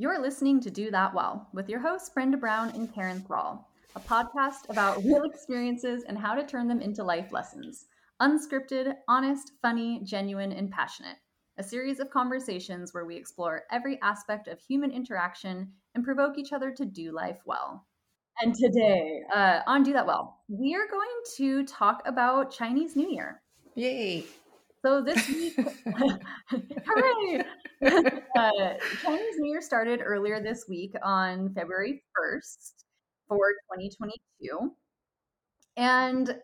You're listening to Do That Well with your hosts, Brenda Brown and Karen Thrall, a podcast about real experiences and how to turn them into life lessons. Unscripted, honest, funny, genuine, and passionate. A series of conversations where we explore every aspect of human interaction and provoke each other to do life well. And today, uh, on Do That Well, we are going to talk about Chinese New Year. Yay! So this week, hooray! uh, Chinese New Year started earlier this week on February 1st for 2022. And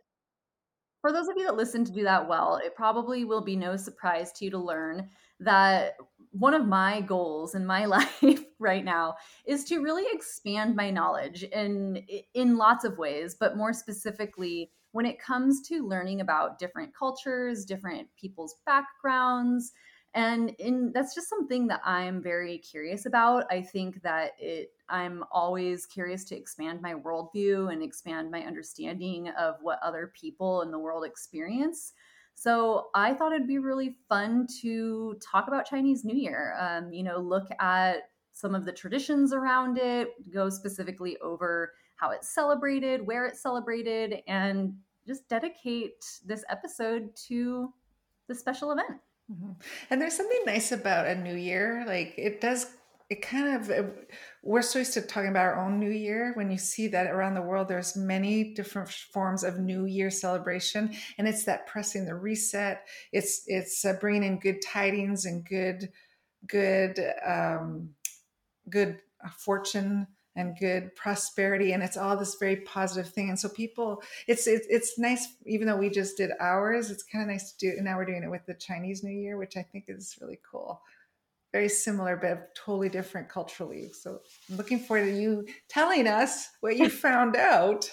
for those of you that listen to do that well, it probably will be no surprise to you to learn that one of my goals in my life right now is to really expand my knowledge in in lots of ways, but more specifically when it comes to learning about different cultures, different people's backgrounds, and in that's just something that I'm very curious about. I think that it I'm always curious to expand my worldview and expand my understanding of what other people in the world experience. So I thought it'd be really fun to talk about Chinese New Year. Um, you know, look at some of the traditions around it, go specifically over how it's celebrated, where it's celebrated, and just dedicate this episode to the special event. Mm-hmm. And there's something nice about a new year. Like it does, it kind of, we're so used to talking about our own new year. When you see that around the world, there's many different forms of new year celebration. And it's that pressing the reset. It's, it's uh, bringing in good tidings and good, good, um, good fortune and good prosperity and it's all this very positive thing and so people it's it's, it's nice even though we just did ours it's kind of nice to do and now we're doing it with the chinese new year which i think is really cool very similar but totally different culturally so i'm looking forward to you telling us what you found out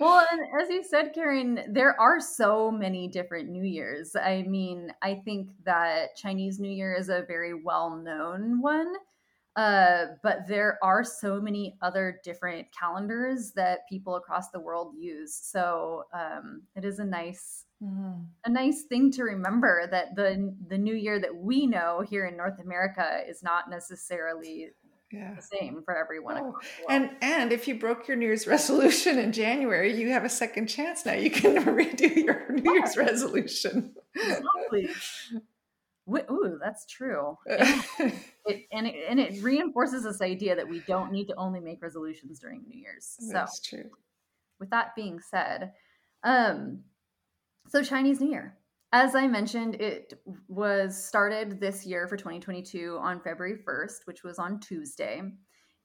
well, and as you said, Karen, there are so many different New Years. I mean, I think that Chinese New Year is a very well known one. Uh, but there are so many other different calendars that people across the world use. So um, it is a nice, mm. a nice thing to remember that the the New Year that we know here in North America is not necessarily yeah. the same for everyone. Oh. And and if you broke your New Year's resolution in January, you have a second chance now. You can redo your New Year's resolution. Exactly. Ooh, that's true. And it, and it, and it reinforces this idea that we don't need to only make resolutions during New Year's. So That's true. With that being said, um, so Chinese New Year, as I mentioned, it was started this year for 2022 on February 1st, which was on Tuesday.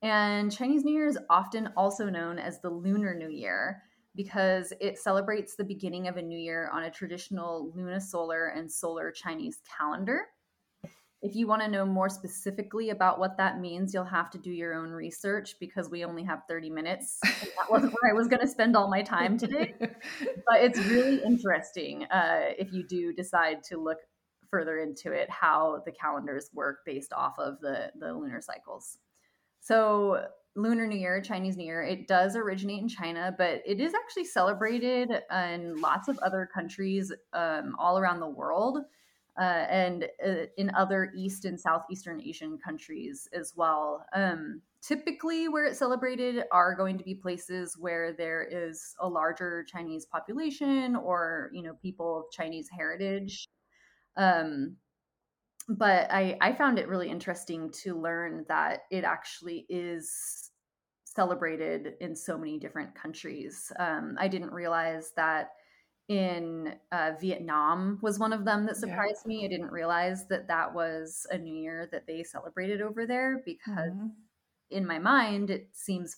And Chinese New Year is often also known as the Lunar New Year because it celebrates the beginning of a new year on a traditional lunisolar and solar Chinese calendar. If you want to know more specifically about what that means, you'll have to do your own research because we only have 30 minutes. that wasn't where I was going to spend all my time today. but it's really interesting uh, if you do decide to look further into it, how the calendars work based off of the, the lunar cycles. So, Lunar New Year, Chinese New Year, it does originate in China, but it is actually celebrated in lots of other countries um, all around the world uh, and uh, in other East and Southeastern Asian countries as well. Um, typically, where it's celebrated are going to be places where there is a larger Chinese population or, you know, people of Chinese heritage. Um, but I, I found it really interesting to learn that it actually is celebrated in so many different countries. Um, I didn't realize that in uh, Vietnam was one of them that surprised yeah. me. I didn't realize that that was a new year that they celebrated over there because mm-hmm. in my mind it seems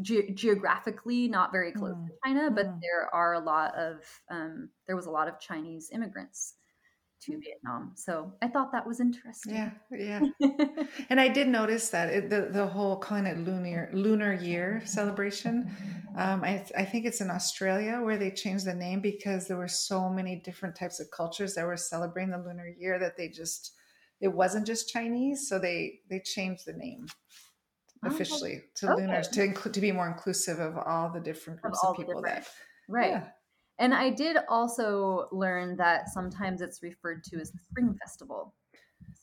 ge- geographically not very close mm-hmm. to China, but mm-hmm. there are a lot of um, there was a lot of Chinese immigrants to Vietnam. So I thought that was interesting. Yeah, yeah. and I did notice that it, the the whole kind of lunar lunar year celebration. Um, I I think it's in Australia where they changed the name because there were so many different types of cultures that were celebrating the lunar year that they just it wasn't just Chinese, so they they changed the name oh, officially to okay. lunars to include to be more inclusive of all the different groups of, of people that right. Yeah. And I did also learn that sometimes it's referred to as the Spring Festival.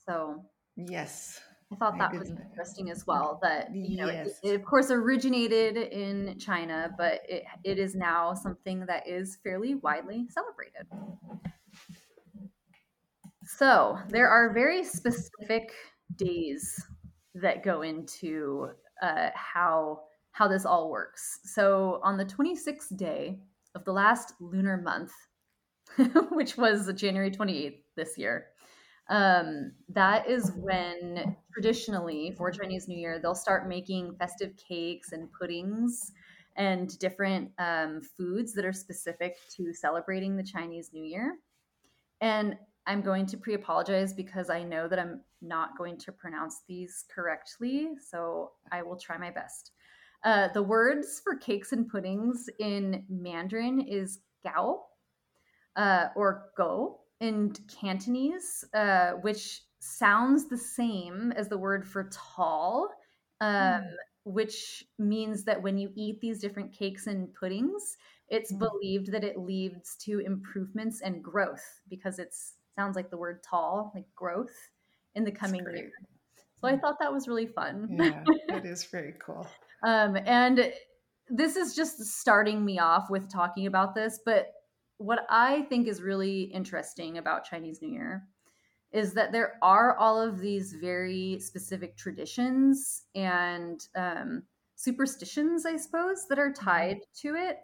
So Yes. I thought that was interesting as well. That you know, yes. it, it, of course originated in China, but it it is now something that is fairly widely celebrated. So there are very specific days that go into uh, how how this all works. So on the 26th day of the last lunar month, which was January 28th this year, um, that is when traditionally for Chinese New Year they'll start making festive cakes and puddings and different um, foods that are specific to celebrating the Chinese New Year. And I'm going to pre apologize because I know that I'm not going to pronounce these correctly. So I will try my best. Uh, the words for cakes and puddings in Mandarin is gao uh, or go in Cantonese, uh, which sounds the same as the word for tall, um, mm. which means that when you eat these different cakes and puddings, it's mm. believed that it leads to improvements and growth because it sounds like the word tall, like growth in the coming year. So I thought that was really fun. Yeah, it is very cool. um, and this is just starting me off with talking about this, but what I think is really interesting about Chinese New Year is that there are all of these very specific traditions and um, superstitions, I suppose, that are mm-hmm. tied to it.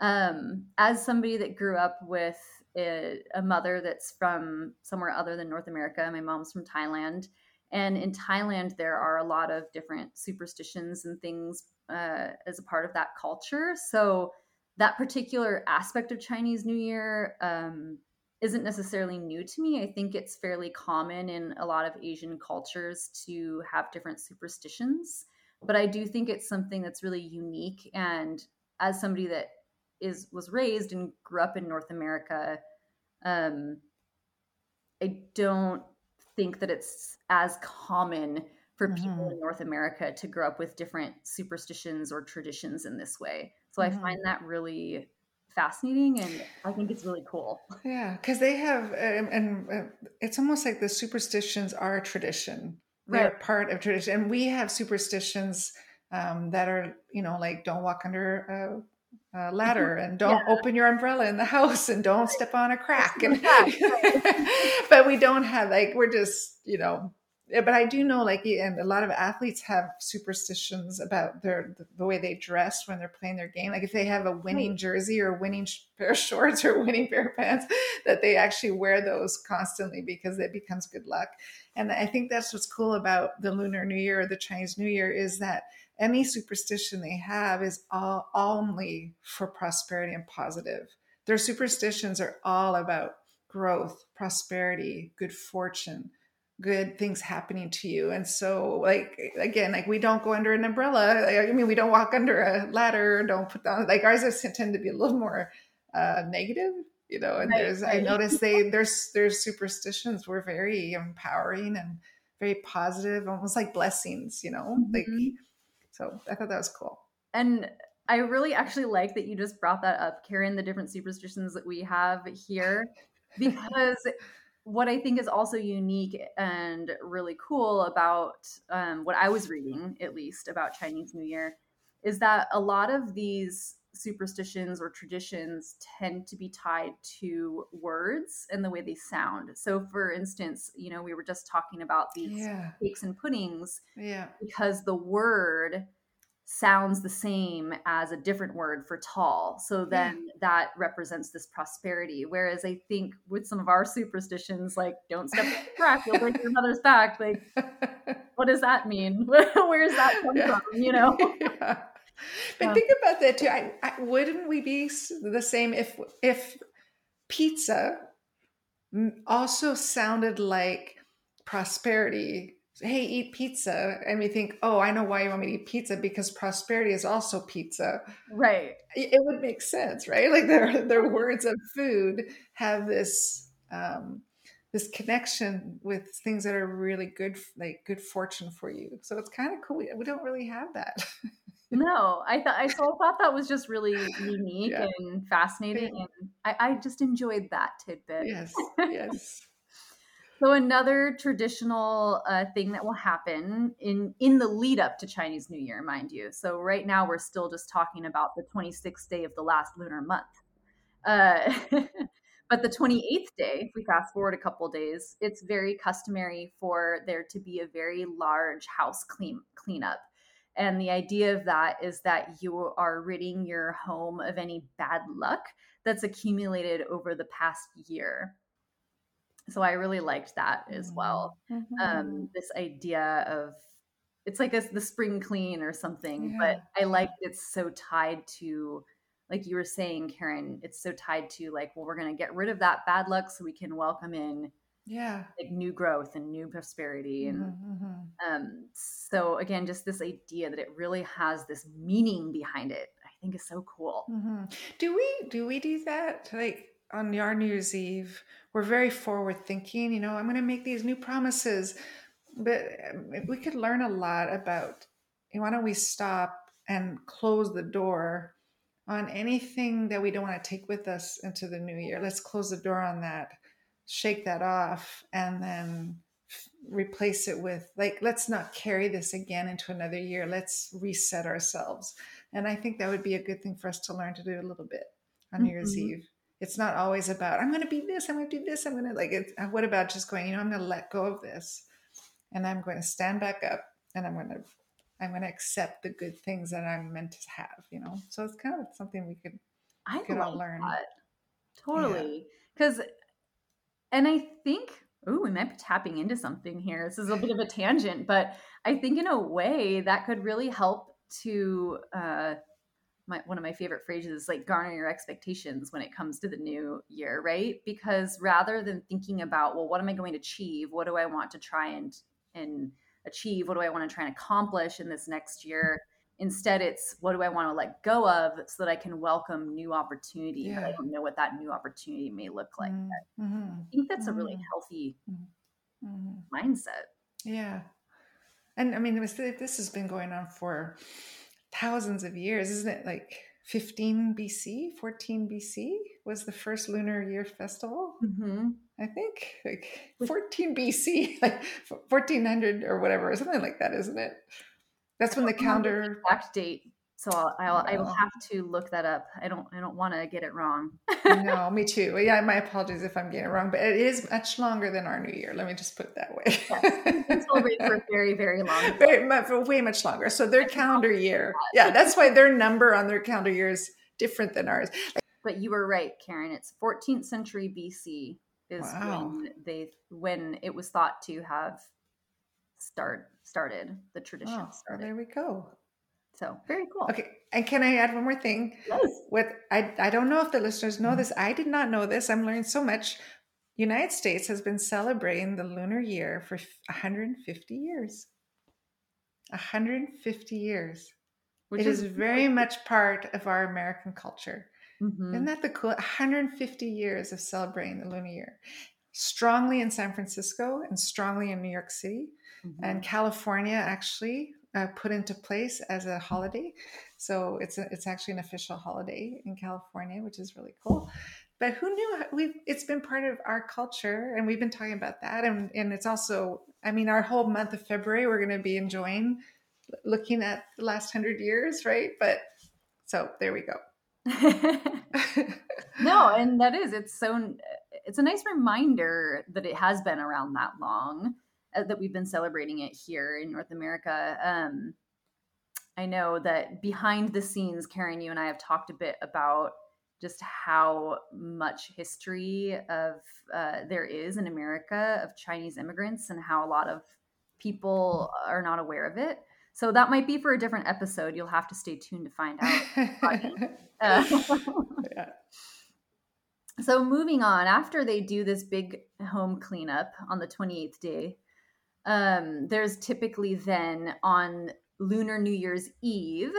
Um, as somebody that grew up with a, a mother that's from somewhere other than North America. My mom's from Thailand. And in Thailand, there are a lot of different superstitions and things uh, as a part of that culture. So, that particular aspect of Chinese New Year um, isn't necessarily new to me. I think it's fairly common in a lot of Asian cultures to have different superstitions. But I do think it's something that's really unique. And as somebody that is was raised and grew up in North America, um, I don't think that it's as common for mm-hmm. people in North America to grow up with different superstitions or traditions in this way. So mm-hmm. I find that really fascinating and I think it's really cool. Yeah, because they have, um, and uh, it's almost like the superstitions are a tradition. They're part of tradition. And we have superstitions um, that are, you know, like don't walk under uh, ladder and don't yeah. open your umbrella in the house and don't step on a crack. and but we don't have like we're just you know but i do know like and a lot of athletes have superstitions about their the way they dress when they're playing their game. Like if they have a winning jersey or winning pair of shorts or winning pair of pants that they actually wear those constantly because it becomes good luck. And i think that's what's cool about the lunar new year or the chinese new year is that any superstition they have is all only for prosperity and positive. Their superstitions are all about growth, prosperity, good fortune, good things happening to you. And so, like again, like we don't go under an umbrella. I mean, we don't walk under a ladder. Don't put down like ours tend to be a little more uh, negative, you know. And right, there's right. I noticed they there's there's superstitions were very empowering and very positive, almost like blessings, you know, mm-hmm. like so I thought that was cool. And I really actually like that you just brought that up, Karen, the different superstitions that we have here, because what I think is also unique and really cool about um, what I was reading, at least about Chinese New Year, is that a lot of these superstitions or traditions tend to be tied to words and the way they sound. So, for instance, you know, we were just talking about these yeah. cakes and puddings. Yeah. Because the word sounds the same as a different word for tall. So then yeah. that represents this prosperity. Whereas I think with some of our superstitions, like don't step on the crack, you'll break your mother's back. Like, what does that mean? Where's that come from? You know? Yeah. But um, think about that too. I, I, wouldn't we be the same if if pizza also sounded like prosperity? Hey, eat pizza, and we think, oh, I know why you want me to eat pizza because prosperity is also pizza. Right. It, it would make sense, right? Like their their words of food have this. Um, this connection with things that are really good like good fortune for you so it's kind of cool we, we don't really have that no, I thought I so thought that was just really unique yeah. and fascinating, yeah. and I, I, just enjoyed that tidbit. Yes, yes. So another traditional uh, thing that will happen in in the lead up to Chinese New Year, mind you. So right now we're still just talking about the 26th day of the last lunar month. Uh, but the 28th day, if we fast forward a couple days, it's very customary for there to be a very large house clean cleanup. And the idea of that is that you are ridding your home of any bad luck that's accumulated over the past year so I really liked that as well. Mm-hmm. Um, this idea of it's like a, the spring clean or something, yeah. but I like it's so tied to, like you were saying, Karen, it's so tied to like, well, we're going to get rid of that bad luck so we can welcome in yeah like new growth and new prosperity and mm-hmm, mm-hmm. um so again just this idea that it really has this meaning behind it i think is so cool mm-hmm. do we do we do that like on our New Year's Eve, we're very forward thinking. You know, I'm going to make these new promises, but um, we could learn a lot about. Why don't we stop and close the door on anything that we don't want to take with us into the new year? Let's close the door on that, shake that off, and then replace it with like let's not carry this again into another year let's reset ourselves and i think that would be a good thing for us to learn to do a little bit on mm-hmm. new year's mm-hmm. eve it's not always about i'm going to be this i'm going to do this i'm going to like it uh, what about just going you know i'm going to let go of this and i'm going to stand back up and i'm going to i'm going to accept the good things that i'm meant to have you know so it's kind of something we could i could all learn that. totally because yeah. And i think oh we might be tapping into something here this is a bit of a tangent but i think in a way that could really help to uh my one of my favorite phrases is like garner your expectations when it comes to the new year, right? Because rather than thinking about, well, what am I going to achieve? What do I want to try and and achieve? What do I want to try and accomplish in this next year? Instead, it's what do I want to let go of so that I can welcome new opportunity. Yeah. I don't know what that new opportunity may look like. Mm-hmm. I think that's mm-hmm. a really mm-hmm. healthy mm-hmm. mindset. Yeah. And I mean, this has been going on for thousands of years, isn't it? Like 15 BC, 14 BC was the first Lunar Year Festival. Mm-hmm. I think like 14 BC, like 1400 or whatever, or something like that, isn't it? That's when the calendar exact date so I'll, I'll I will have to look that up. I don't I don't want to get it wrong. no, me too. Yeah, my apologies if I'm getting it wrong, but it is much longer than our New Year. Let me just put it that way. yes, celebrate for very very long. Very for way much longer. So their calendar year, yeah, that's why their number on their calendar year is different than ours. But you were right, Karen. It's 14th century BC is wow. when they when it was thought to have start started the tradition. Oh, started. Well, there we go. So very cool. Okay. And can I add one more thing? Yes. With I I don't know if the listeners know mm-hmm. this. I did not know this. I'm learning so much. United States has been celebrating the lunar year for 150 years. 150 years. Which it is, is very much part of our American culture. Mm-hmm. Isn't that the cool? 150 years of celebrating the lunar year. Strongly in San Francisco and strongly in New York City. Mm-hmm. And California actually uh, put into place as a holiday. So it's a, it's actually an official holiday in California, which is really cool. But who knew? We it's been part of our culture, and we've been talking about that. And and it's also, I mean, our whole month of February, we're going to be enjoying looking at the last hundred years, right? But so there we go. no, and that is it's so it's a nice reminder that it has been around that long uh, that we've been celebrating it here in North America. Um, I know that behind the scenes, Karen, you and I have talked a bit about just how much history of uh, there is in America of Chinese immigrants and how a lot of people are not aware of it. So that might be for a different episode. You'll have to stay tuned to find out. uh, yeah. So moving on, after they do this big home cleanup on the 28th day, um, there's typically then on Lunar New Year's Eve,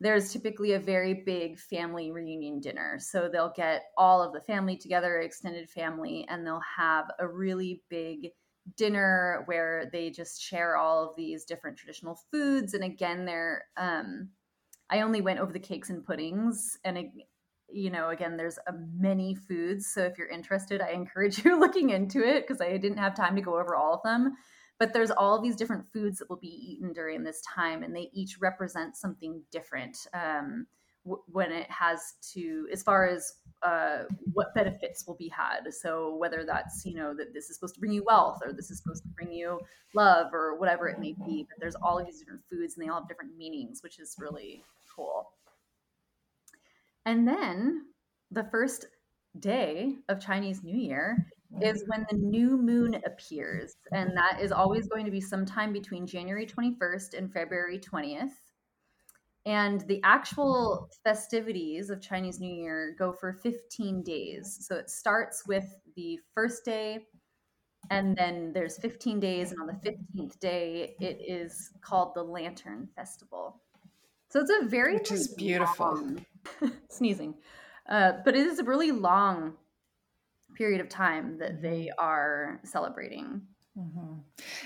there's typically a very big family reunion dinner. So they'll get all of the family together, extended family, and they'll have a really big dinner where they just share all of these different traditional foods. And again, they're, um, I only went over the cakes and puddings, and you know, again, there's a many foods. So if you're interested, I encourage you looking into it because I didn't have time to go over all of them. But there's all these different foods that will be eaten during this time, and they each represent something different um, w- when it has to, as far as uh, what benefits will be had. So whether that's you know that this is supposed to bring you wealth, or this is supposed to bring you love, or whatever it may be. But there's all of these different foods, and they all have different meanings, which is really cool. And then the first day of Chinese New Year is mm-hmm. when the new moon appears. And that is always going to be sometime between January 21st and February 20th. And the actual festivities of Chinese New Year go for 15 days. So it starts with the first day, and then there's 15 days. And on the 15th day, it is called the Lantern Festival. So it's a very which is beautiful. sneezing, uh, but it is a really long period of time that they are celebrating. hmm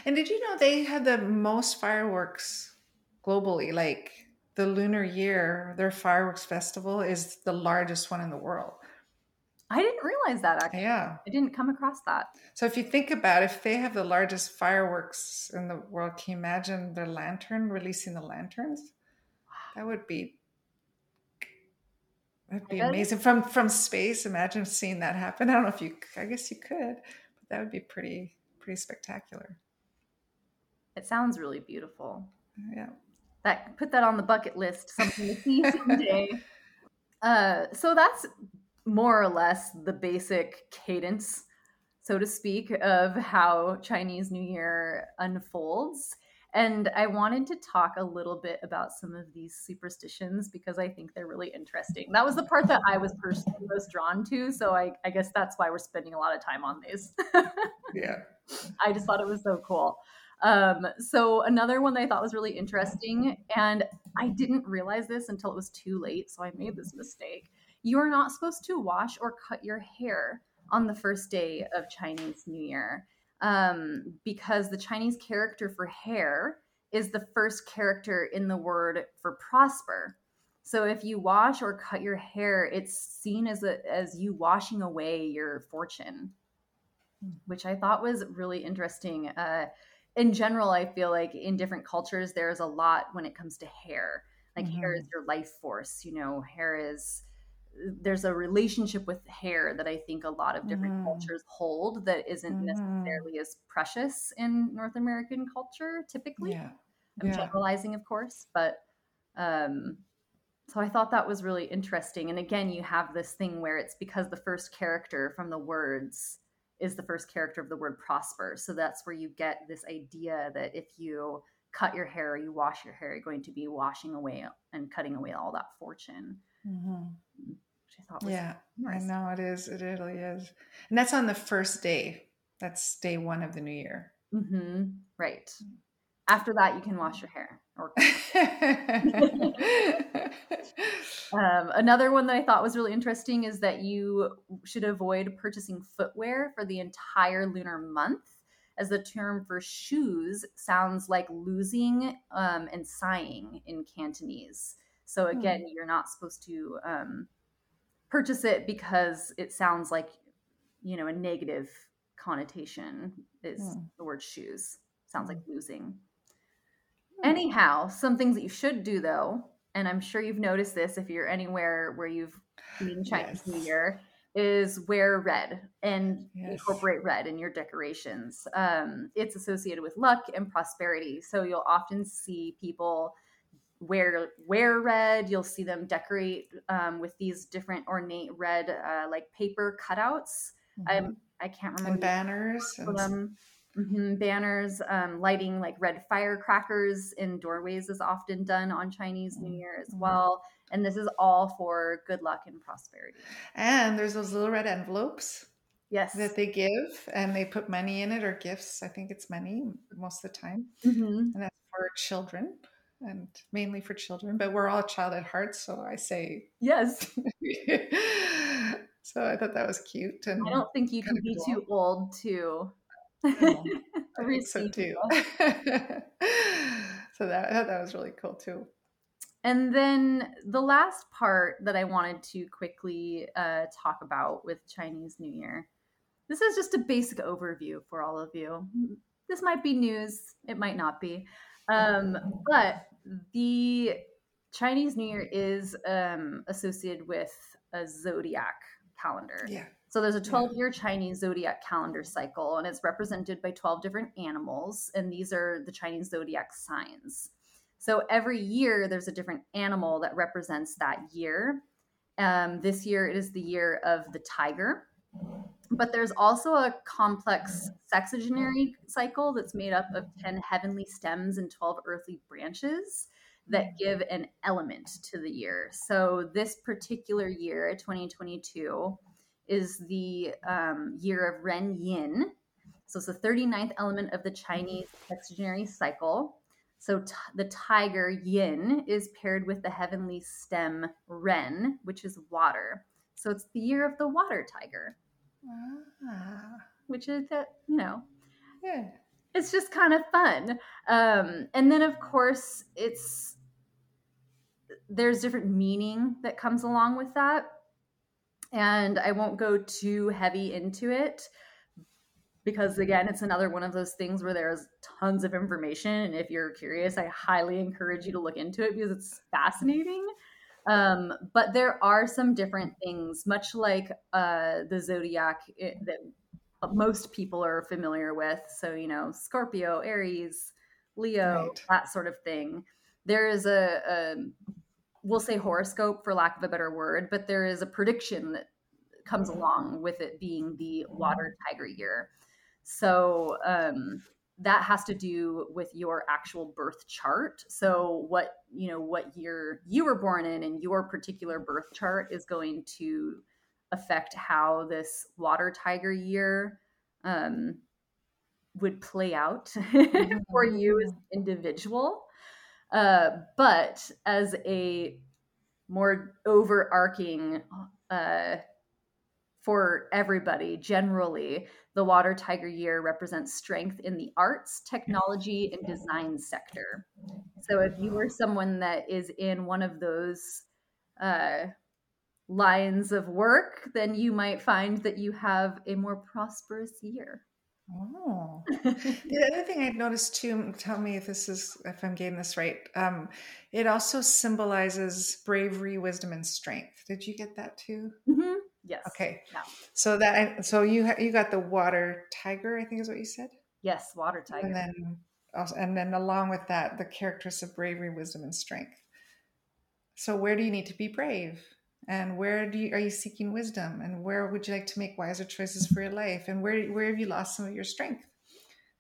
And did you know they have the most fireworks globally? Like the lunar year, their fireworks festival is the largest one in the world. I didn't realize that actually. Yeah. I didn't come across that. So if you think about if they have the largest fireworks in the world, can you imagine their lantern releasing the lanterns? That would be that'd be amazing from from space. Imagine seeing that happen. I don't know if you. I guess you could, but that would be pretty pretty spectacular. It sounds really beautiful. Yeah. That put that on the bucket list, something to see someday. uh, so that's more or less the basic cadence, so to speak, of how Chinese New Year unfolds. And I wanted to talk a little bit about some of these superstitions because I think they're really interesting. That was the part that I was personally most drawn to. So I, I guess that's why we're spending a lot of time on these. Yeah. I just thought it was so cool. Um, so another one that I thought was really interesting, and I didn't realize this until it was too late, so I made this mistake. You are not supposed to wash or cut your hair on the first day of Chinese New Year um, because the Chinese character for hair is the first character in the word for prosper. So if you wash or cut your hair, it's seen as a, as you washing away your fortune, which I thought was really interesting. Uh, in general, I feel like in different cultures, there's a lot when it comes to hair. Like hair is your life force. You know, hair is there's a relationship with hair that I think a lot of different Mhm. cultures hold that isn't Mhm. necessarily as precious in North American culture typically. Yeah. I'm Yeah. generalizing, of course, but um, so I thought that was really interesting. And again, you have this thing where it's because the first character from the words is the first character of the word prosper. So that's where you get this idea that if you cut your hair or you wash your hair, you're going to be washing away and cutting away all that fortune, Mhm. Which I thought was Yeah. I know it is. It really is. And that's on the first day. That's day one of the new year. hmm Right. After that, you can wash your hair or Um, another one that I thought was really interesting is that you should avoid purchasing footwear for the entire lunar month, as the term for shoes sounds like losing um, and sighing in Cantonese. So, again, you're not supposed to um, purchase it because it sounds like, you know, a negative connotation is Hmm. the word shoes. Sounds like losing. Anyhow, some things that you should do though, and I'm sure you've noticed this if you're anywhere where you've been Chinese New Yes. Year, is wear red and Yes. incorporate red in your decorations. Um, it's associated with luck and prosperity, so you'll often see people wear wear red. You'll see them decorate um, with these different ornate red, uh, like paper cutouts. I'm I can't remember and banners. And, them. Mhm, Banners, um, lighting like red firecrackers in doorways is often done on Chinese New Year as Mhm. well. And this is all for good luck and prosperity. and there's those little red envelopes Yes. that they give, and they put money in it or gifts. I think it's money most of the time. Mhm. and that's for children and mainly for children but we're all child at heart so i say Yes. so i thought that was cute and I don't think you can be cool. too old to No, I think so too so that i thought that was really cool too and then the last part that I wanted to quickly uh, talk about with Chinese New Year. This is just a basic overview for all of you. This might be news, it might not be. Um, but the Chinese New Year is um, associated with a zodiac calendar. Yeah. So there's a 12 year Chinese zodiac calendar cycle, and it's represented by 12 different animals, and these are the Chinese zodiac signs. So every year there's a different animal that represents that year. Um, this year it is the year of the tiger. But there's also a complex sexagenary cycle that's made up of 10 heavenly stems and 12 earthly branches that give an element to the year. So this particular year, 2022, is the um, year of Ren Yin. So it's the 39th element of the Chinese sexagenary cycle. So t- the tiger yin is paired with the heavenly stem ren, which is water. So it's the year of the water tiger, Ah, which is that you know yeah. it's just kind of fun. Um, and then of course it's there's different meaning that comes along with that, and I won't go too heavy into it because again it's another one of those things where there's tons of information and if you're curious i highly encourage you to look into it because it's fascinating um, but there are some different things much like uh, the zodiac it, that most people are familiar with. So you know scorpio aries leo Right. that sort of thing. There is a, a we'll say horoscope for lack of a better word but there is a prediction that comes along with it being the water tiger year. So um, that has to do with your actual birth chart. So what you know, what year you were born in, and your particular birth chart is going to affect how this water tiger year um, would play out for you as an individual. Uh, but as a more overarching uh, for everybody generally the water tiger year represents strength in the arts technology and design sector so if you were someone that is in one of those uh, lines of work then you might find that you have a more prosperous year Oh. The other thing I've noticed too, tell me if this is if I'm getting this right. Um, it also symbolizes bravery, wisdom, and strength. Did you get that too? Mhm. Yes Okay. Yeah. So that so you you got the water tiger, I think is what you said, yes water tiger and then also, and then along with that, the characteristics of bravery, wisdom, and strength. So where do you need to be brave? And where do you are you seeking wisdom? And where would you like to make wiser choices for your life? And where where have you lost some of your strength?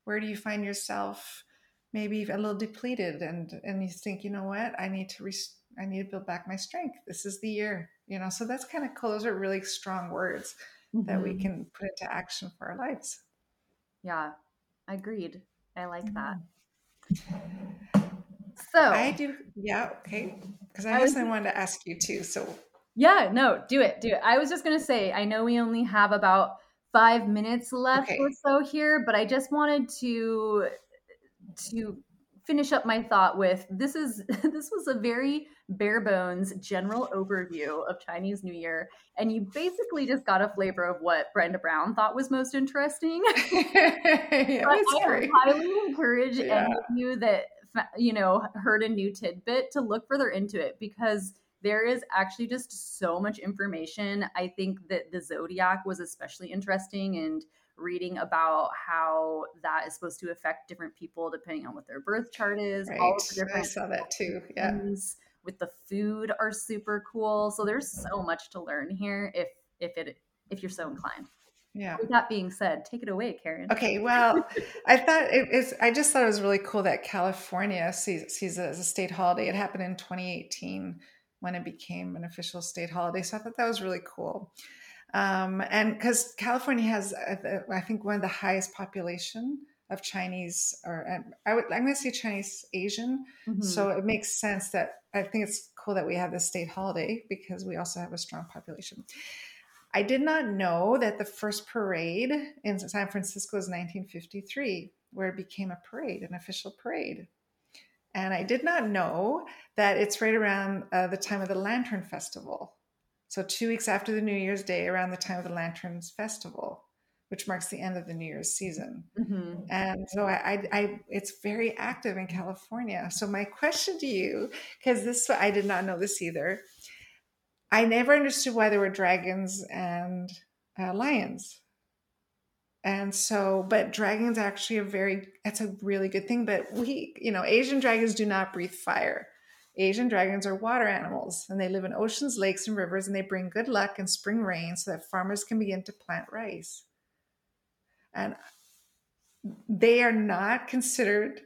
Where do you find yourself maybe a little depleted and and you think, you know what, I need to res- I need to build back my strength. This is the year, you know. So that's kind of cool. Those are really strong words that we Mhm. can put into action for our lives. yeah agreed i like that Mhm. so I do, yeah, okay. Because I I was- wanted to ask you too. So Yeah, no, do it, do it. I was just gonna say, I know we only have about five minutes left Okay. or so here, but I just wanted to to finish up my thought with this is this was a very bare bones general overview of Chinese New Year, and you basically just got a flavor of what Brenda Brown thought was most interesting. yeah, But that's I great. highly encourage Yeah. any of you that you know heard a new tidbit to look further into it because there is actually just so much information. I think that the zodiac was especially interesting and reading about how that is supposed to affect different people depending on what their birth chart is. All Right. of the I different saw that too. Yeah. with the food are super cool. So there's so much to learn here if if it if you're so inclined. Yeah. With that being said, take it away, Karen. Okay, well, I thought it is. I just thought it was really cool that California sees, sees it as a state holiday. It happened in 2018 when it became an official state holiday. So I thought that was really cool. Um, and because California has, uh, I think, one of the highest population of Chinese, or I would, I'm going to say Chinese Asian. Mhm. So it makes sense that I think it's cool that we have this state holiday because we also have a strong population. I did not know that the first parade in San Francisco was 1953, where it became a parade, an official parade. And I did not know that it's right around uh, the time of the Lantern Festival. So, two weeks after the New Year's Day, around the time of the Lanterns Festival, which marks the end of the New Year's season. Mm-hmm. And so, I, I, I, it's very active in California. So, my question to you, because this, I did not know this either. I never understood why there were dragons and uh, lions. And so, but dragons actually a very, that's a really good thing. But we, you know, Asian dragons do not breathe fire. Asian dragons are water animals and they live in oceans, lakes, and rivers, and they bring good luck and spring rain so that farmers can begin to plant rice. And they are not considered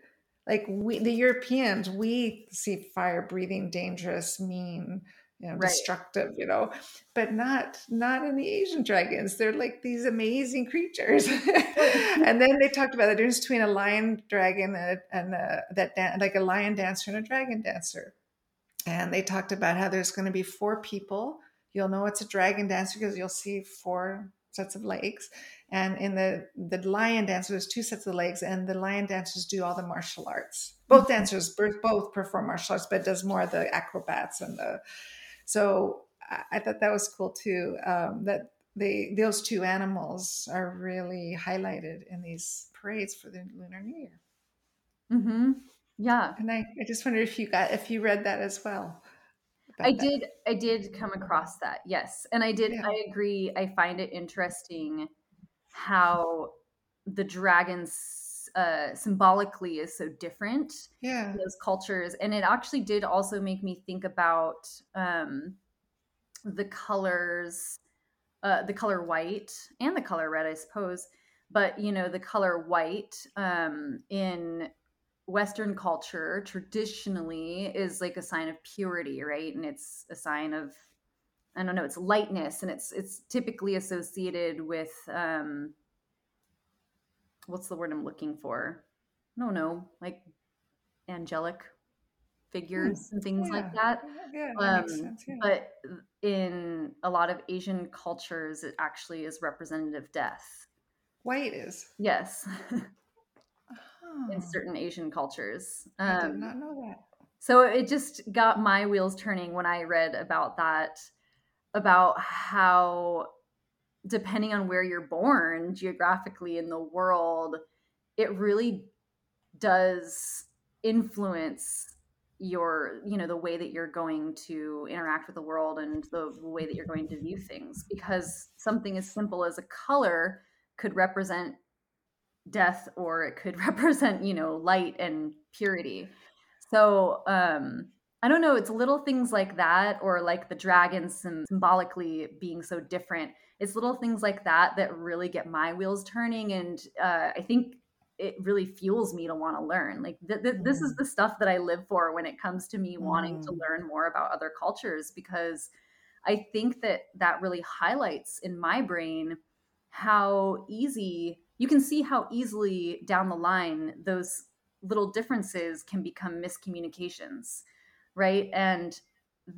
like we, the Europeans, we see fire breathing dangerous, mean, you know, right. destructive, you know, but not not in the Asian dragons. They're like these amazing creatures. and then they talked about the difference between a lion dragon and, and a, that dan- like a lion dancer and a dragon dancer and they talked about how there's going to be four people. You'll know it's a dragon dancer because you'll see four sets of legs. And in the the lion dancer, there's two sets of legs, and the lion dancers do all the martial arts. Both mm-hmm. dancers both perform martial arts, but does more of the acrobats and the. So I thought that was cool too. Um, that they those two animals are really highlighted in these parades for the Lunar New Year. Mm-hmm. Yeah. And I, I just wonder if you got if you read that as well. I that. did I did come across that. Yes. And I did yeah. I agree. I find it interesting how the dragons uh symbolically is so different yeah those cultures and it actually did also make me think about um the colors uh the color white and the color red i suppose but you know the color white um in Western culture traditionally is like a sign of purity, right? And it's a sign of I don't know, it's lightness, and it's it's typically associated with um, what's the word I'm looking for? No, don't like angelic figures hmm. and things yeah. like that. Yeah, that um, sense, yeah. But in a lot of Asian cultures, it actually is representative death. White is. Yes. in certain Asian cultures. Um, I did um, not know that. So it just got my wheels turning when I read about that, about how depending on where you're born geographically in the world, it really does influence your you know the way that you're going to interact with the world and the way that you're going to view things because something as simple as a color could represent death or it could represent you know light and purity. So um i don't know it's little things like that or like the dragons symbolically being so different it's little things like that that really get my wheels turning and uh, i think it really fuels me to want to learn like th- th- mm. this is mm. the stuff that i live for when it comes to me mm. wanting to mm. learn more about other cultures because i think that that really highlights in my brain how easy you can see how easily down the line those little differences can become miscommunications, right? And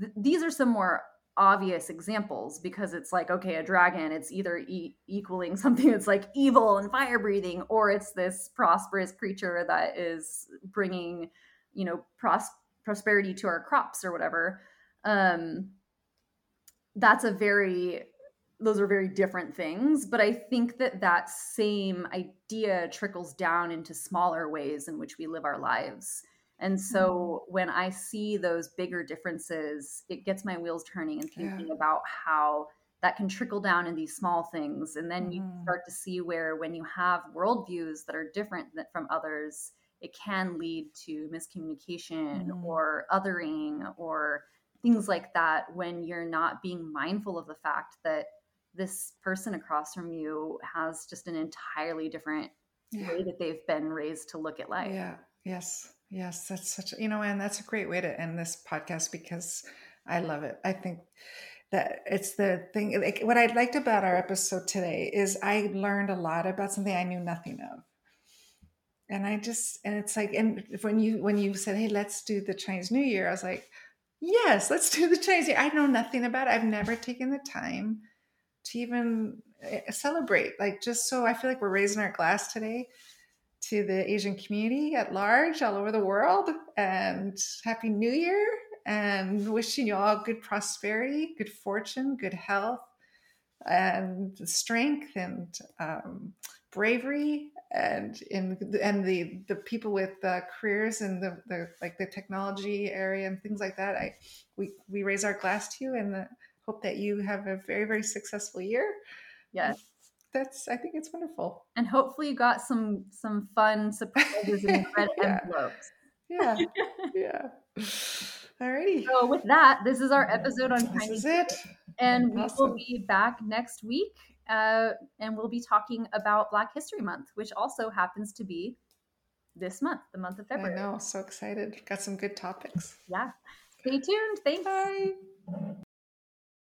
th- these are some more obvious examples because it's like okay a dragon it's either e- equaling something that's like evil and fire breathing or it's this prosperous creature that is bringing you know pros- prosperity to our crops or whatever. Um that's a very those are very different things but i think that that same idea trickles down into smaller ways in which we live our lives and so mm-hmm. when i see those bigger differences it gets my wheels turning and thinking yeah. about how that can trickle down in these small things and then mm-hmm. you start to see where when you have worldviews that are different from others it can lead to miscommunication mm-hmm. or othering or things like that when you're not being mindful of the fact that this person across from you has just an entirely different yeah. way that they've been raised to look at life. Yeah. Yes. Yes. That's such, you know, and that's a great way to end this podcast because I love it. I think that it's the thing. Like, what I liked about our episode today is I learned a lot about something I knew nothing of. And I just, and it's like, and when you, when you said, Hey, let's do the Chinese New Year, I was like, yes, let's do the Chinese Year. I know nothing about it. I've never taken the time to even eh, celebrate like just so i feel like we're raising our glass today to the Asian community at large, all over the world, and Happy New Year, and wishing you all good prosperity, good fortune, good health, and strength and um, bravery and in and the the people with uh, careers in the, the like the technology area and things like that. I we we raise our glass to you and uh, hope that you have a very very successful year. Yes that's i think it's wonderful and hopefully you got some some fun surprises in red yeah. envelopes yeah yeah Alrighty. So with that, this is our episode on this is it. And we will be back next week uh, and we'll be talking about Black History Month, which also happens to be this month, the month of February. I know, so excited. Got some good topics. Yeah. Stay tuned. Thanks. Bye.